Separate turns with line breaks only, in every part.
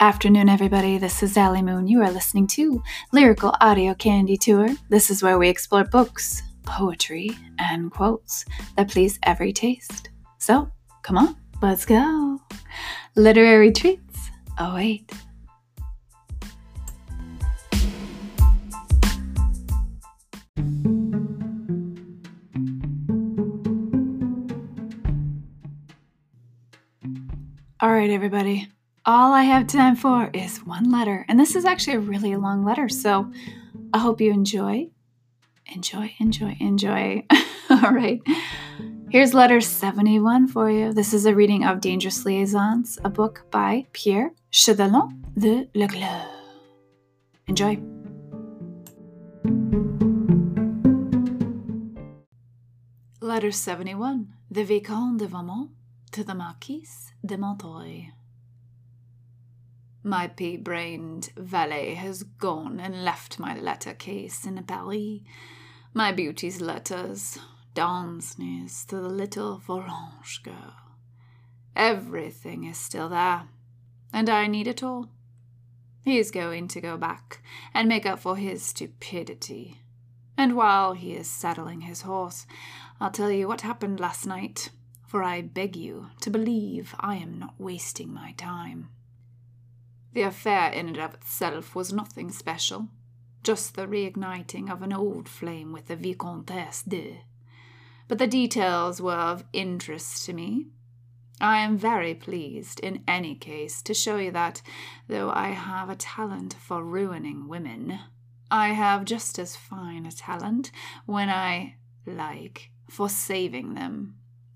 Afternoon, everybody. This is Sally Moon. You are listening to Lyrical Audio Candy Tour. This is where we explore books, poetry, and quotes that please every taste. So, come on, let's go. Literary treats. Oh, wait. All right, everybody. All I have time for is one letter. And this is actually a really long letter. So I hope you enjoy. Enjoy, enjoy, enjoy. All right. Here's letter 71 for you. This is a reading of Dangerous Liaisons, a book by Pierre Choderlos de Laclos. Enjoy. Letter 71. The Vicomte de Valmont to the Marquise de Merteuil. My pea brained valet has gone and left my letter case in Paris. My beauty's letters, Danceny to the little Volanges girl. Everything is still there, and I need it all. He is going to go back and make up for his stupidity. And while he is saddling his horse, I'll tell you what happened last night for I beg you to believe I am not wasting my time. The affair in and of itself was nothing special, just the reigniting of an old flame with the Vicomtesse de. But the details were of interest to me. I am very pleased, in any case, to show you that, though I have a talent for ruining women, I have just as fine a talent, when I like, for saving them.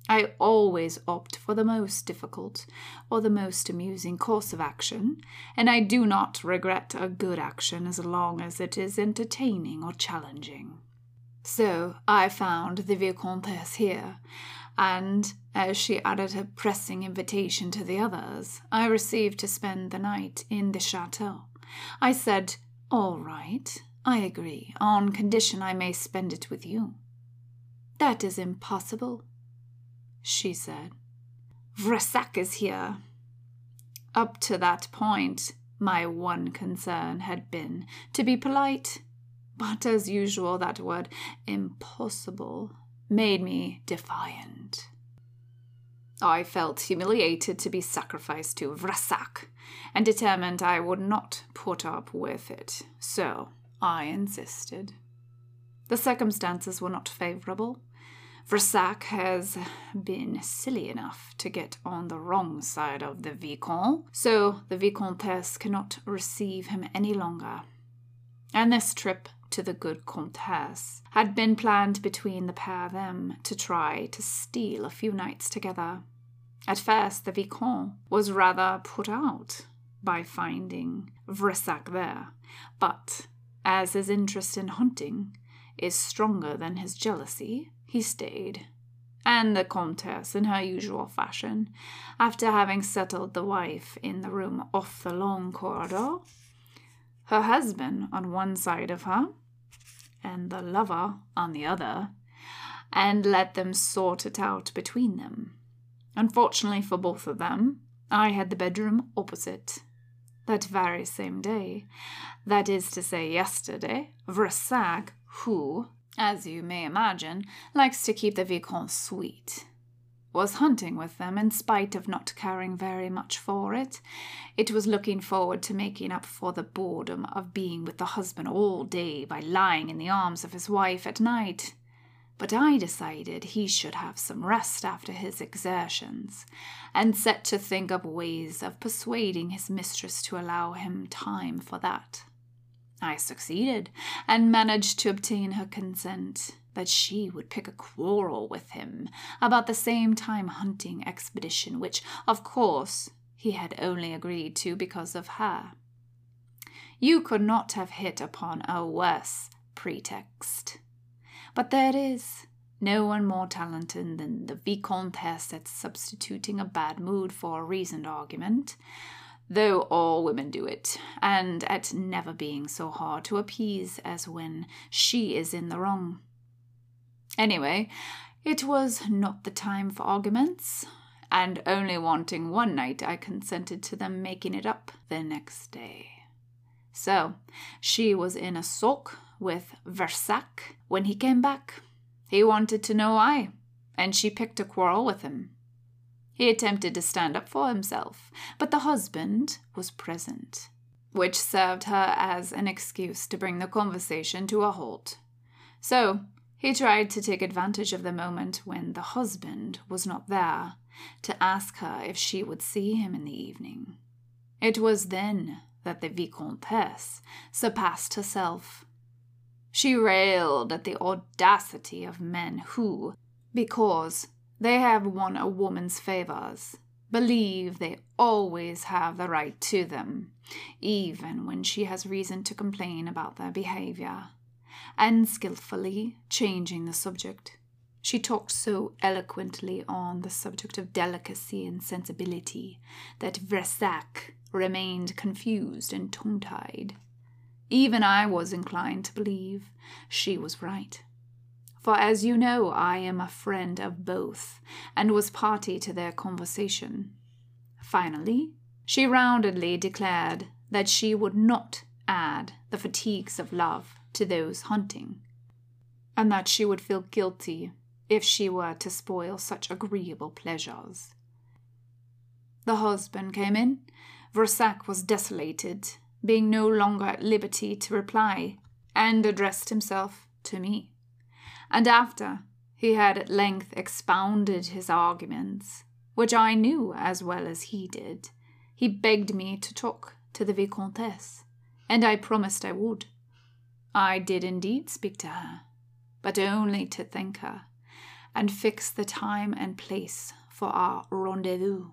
I always opt for the most difficult or the most amusing course of action, and I do not regret a good action as long as it is entertaining or challenging. So I found the Vicomtesse here, and as she added a pressing invitation to the others, I received to spend the night in the chateau. I said, All right, I agree, on condition I may spend it with you. That is impossible, she said. Vressac is here. Up to that point, my one concern had been to be polite, but as usual, that word impossible made me defiant. I felt humiliated to be sacrificed to Vressac and determined I would not put up with it, so I insisted. The circumstances were not favorable. Vressac has been silly enough to get on the wrong side of the Vicomte, so the Vicomtesse cannot receive him any longer. And this trip to the good Comtesse had been planned between the pair of them to try to steal a few nights together. At first, the Vicomte was rather put out by finding Vresac there, but as his interest in hunting is stronger than his jealousy, he stayed. And the Comtesse, in her usual fashion, after having settled the wife in the room off the long corridor, her husband on one side of her, and the lover on the other, and let them sort it out between them. Unfortunately for both of them, I had the bedroom opposite. That very same day, that is to say, yesterday, Vressac, who, as you may imagine, likes to keep the Vicomte sweet. Was hunting with them in spite of not caring very much for it. It was looking forward to making up for the boredom of being with the husband all day by lying in the arms of his wife at night. But I decided he should have some rest after his exertions, and set to think up ways of persuading his mistress to allow him time for that. I succeeded, and managed to obtain her consent that she would pick a quarrel with him about the same time hunting expedition, which, of course, he had only agreed to because of her. You could not have hit upon a worse pretext. But there it is. No one more talented than the Vicomtesse at substituting a bad mood for a reasoned argument though all women do it, and at never being so hard to appease as when she is in the wrong. Anyway, it was not the time for arguments, and only wanting one night, I consented to them making it up the next day. So, she was in a sulk with Versac when he came back. He wanted to know why, and she picked a quarrel with him. He attempted to stand up for himself, but the husband was present, which served her as an excuse to bring the conversation to a halt. So, he tried to take advantage of the moment when the husband was not there to ask her if she would see him in the evening. It was then that the Vicomtesse surpassed herself. She railed at the audacity of men who, because they have won a woman's favors, believe they always have the right to them, even when she has reason to complain about their behavior and skilfully changing the subject. She talked so eloquently on the subject of delicacy and sensibility that Vressac remained confused and tongue tied. Even I was inclined to believe she was right. For as you know, I am a friend of both, and was party to their conversation. Finally, she roundedly declared that she would not add the fatigues of love to those hunting, and that she would feel guilty if she were to spoil such agreeable pleasures. The husband came in. Versac was desolated, being no longer at liberty to reply, and addressed himself to me. And after he had at length expounded his arguments, which I knew as well as he did, he begged me to talk to the Vicomtesse, and I promised I would. I did indeed speak to her, but only to thank her and fix the time and place for our rendezvous.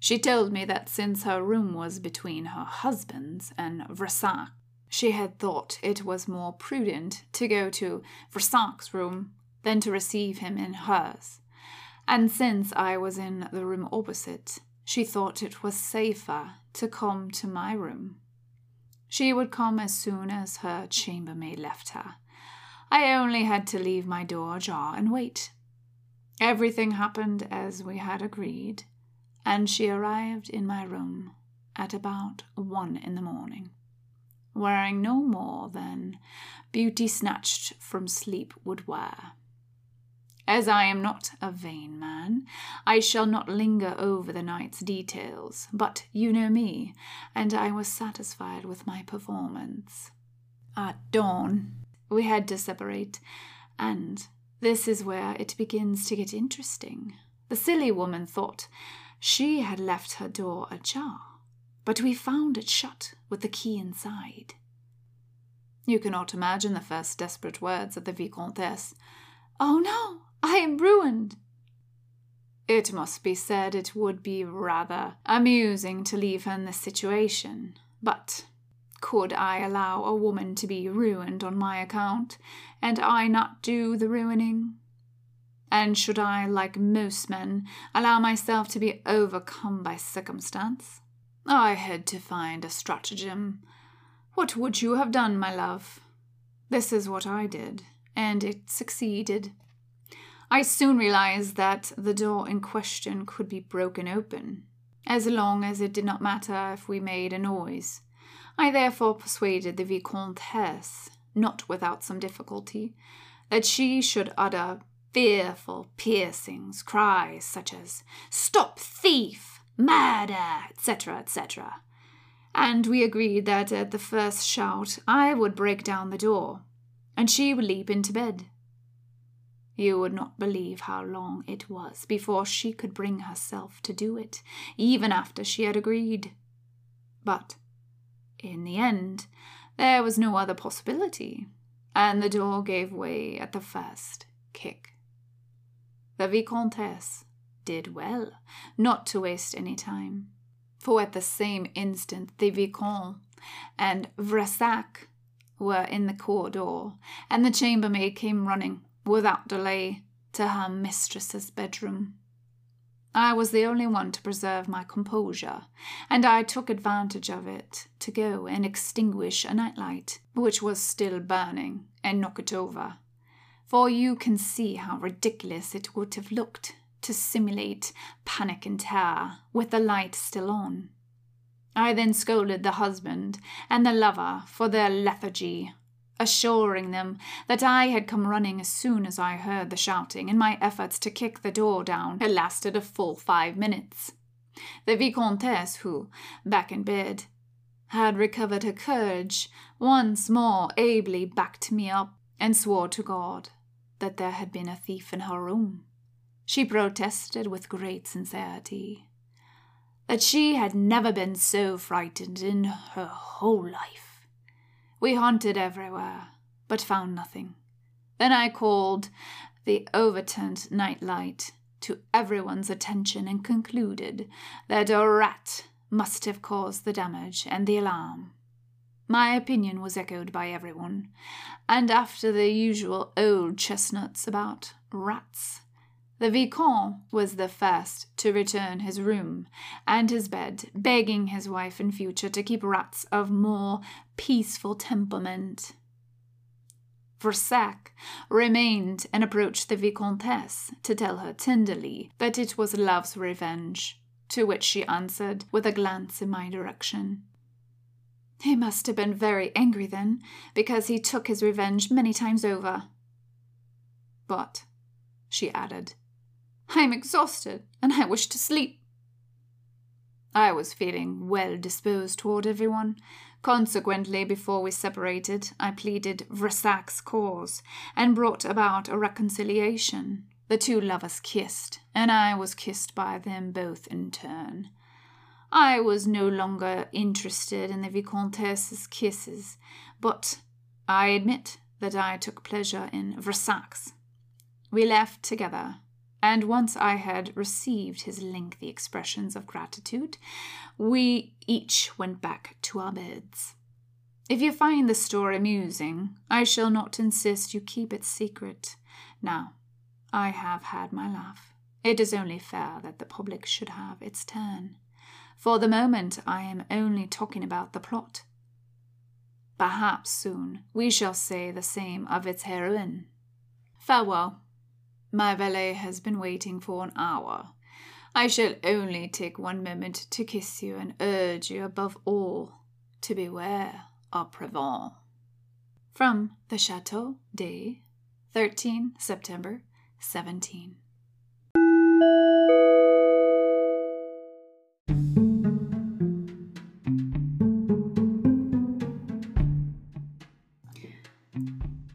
She told me that since her room was between her husband's and Versac's, she had thought it was more prudent to go to Versac's room than to receive him in hers. And since I was in the room opposite, she thought it was safer to come to my room. She would come as soon as her chambermaid left her. I only had to leave my door ajar and wait. Everything happened as we had agreed, and she arrived in my room at about one in the morning, wearing no more than beauty snatched from sleep would wear. As I am not a vain man, I shall not linger over the night's details, but you know me, and I was satisfied with my performance. At dawn, we had to separate, and this is where it begins to get interesting. The silly woman thought she had left her door ajar, but we found it shut with the key inside. You cannot imagine the first desperate words of the Vicomtesse. Oh no, I am ruined. It must be said it would be rather amusing to leave her in this situation, but could I allow a woman to be ruined on my account, and I not do the ruining? And should I, like most men, allow myself to be overcome by circumstance? I had to find a stratagem. What would you have done, my love? This is what I did, and it succeeded. I soon realized that the door in question could be broken open, as long as it did not matter if we made a noise. I therefore persuaded the Vicomtesse, not without some difficulty, that she should utter fearful, piercing cries such as Stop thief! Murder! etc., etc. And we agreed that at the first shout I would break down the door, and she would leap into bed. You would not believe how long it was before she could bring herself to do it, even after she had agreed. But, in the end, there was no other possibility, and the door gave way at the first kick. The Vicomtesse did well not to waste any time, for at the same instant the Vicomte and Vressac were in the corridor, and the chambermaid came running without delay to her mistress's bedroom. I was the only one to preserve my composure, and I took advantage of it to go and extinguish a nightlight, which was still burning, and knock it over. For you can see how ridiculous it would have looked to simulate panic and terror with the light still on. I then scolded the husband and the lover for their lethargy, assuring them that I had come running as soon as I heard the shouting, and my efforts to kick the door down had lasted a full five minutes. The Vicomtesse, who, back in bed, had recovered her courage, once more ably backed me up and swore to God that there had been a thief in her room. She protested with great sincerity that she had never been so frightened in her whole life. We hunted everywhere, but found nothing. Then I called the overturned nightlight to everyone's attention and concluded that a rat must have caused the damage and the alarm. My opinion was echoed by everyone, and after the usual old chestnuts about rats, the Vicomte was the first to return his room and his bed, begging his wife in future to keep rats of more peaceful temperament. Versac remained and approached the Vicomtesse to tell her tenderly that it was love's revenge, to which she answered with a glance in my direction. He must have been very angry then, because he took his revenge many times over. But, she added, I am exhausted and I wish to sleep. I was feeling well disposed toward everyone. Consequently, before we separated, I pleaded Versac's cause and brought about a reconciliation. The two lovers kissed, and I was kissed by them both in turn. I was no longer interested in the Vicomtesse's kisses, but I admit that I took pleasure in Versac's. We left together, and once I had received his lengthy expressions of gratitude, we each went back to our beds. If you find the story amusing, I shall not insist you keep it secret. Now, I have had my laugh. It is only fair that the public should have its turn. For the moment, I am only talking about the plot. Perhaps soon we shall say the same of its heroine. Farewell. My valet has been waiting for an hour. I shall only take one moment to kiss you and urge you above all to beware of Prévan. From the Chateau de 13 September 17.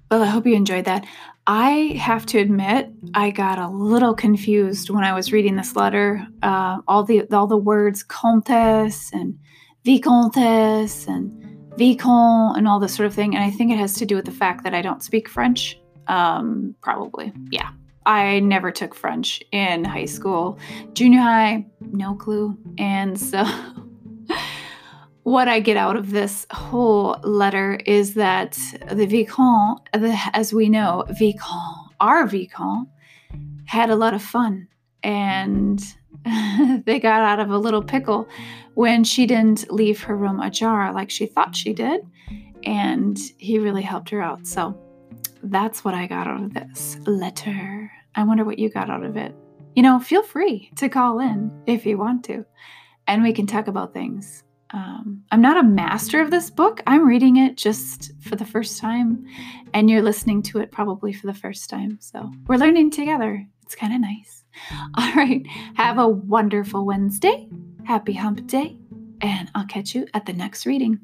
Well, I hope you enjoyed that. I have to admit, I got a little confused when I was reading this letter. Uh, all the all the words comtesse and vicomtesse and vicomte and all this sort of thing, and I think it has to do with the fact that I don't speak French. Um, probably, yeah. I never took French in high school, junior high, no clue, and so what I get out of this whole letter is that the Vicomte, as we know, Vicomte, our Vicomte, had a lot of fun and they got out of a little pickle when she didn't leave her room ajar like she thought she did. And he really helped her out. So that's what I got out of this letter. I wonder what you got out of it. You know, feel free to call in if you want to, and we can talk about things um, I'm not a master of this book. I'm reading it just for the first time, and you're listening to it probably for the first time. So we're learning together. It's kind of nice. All right. Have a wonderful Wednesday. Happy hump day. And I'll catch you at the next reading.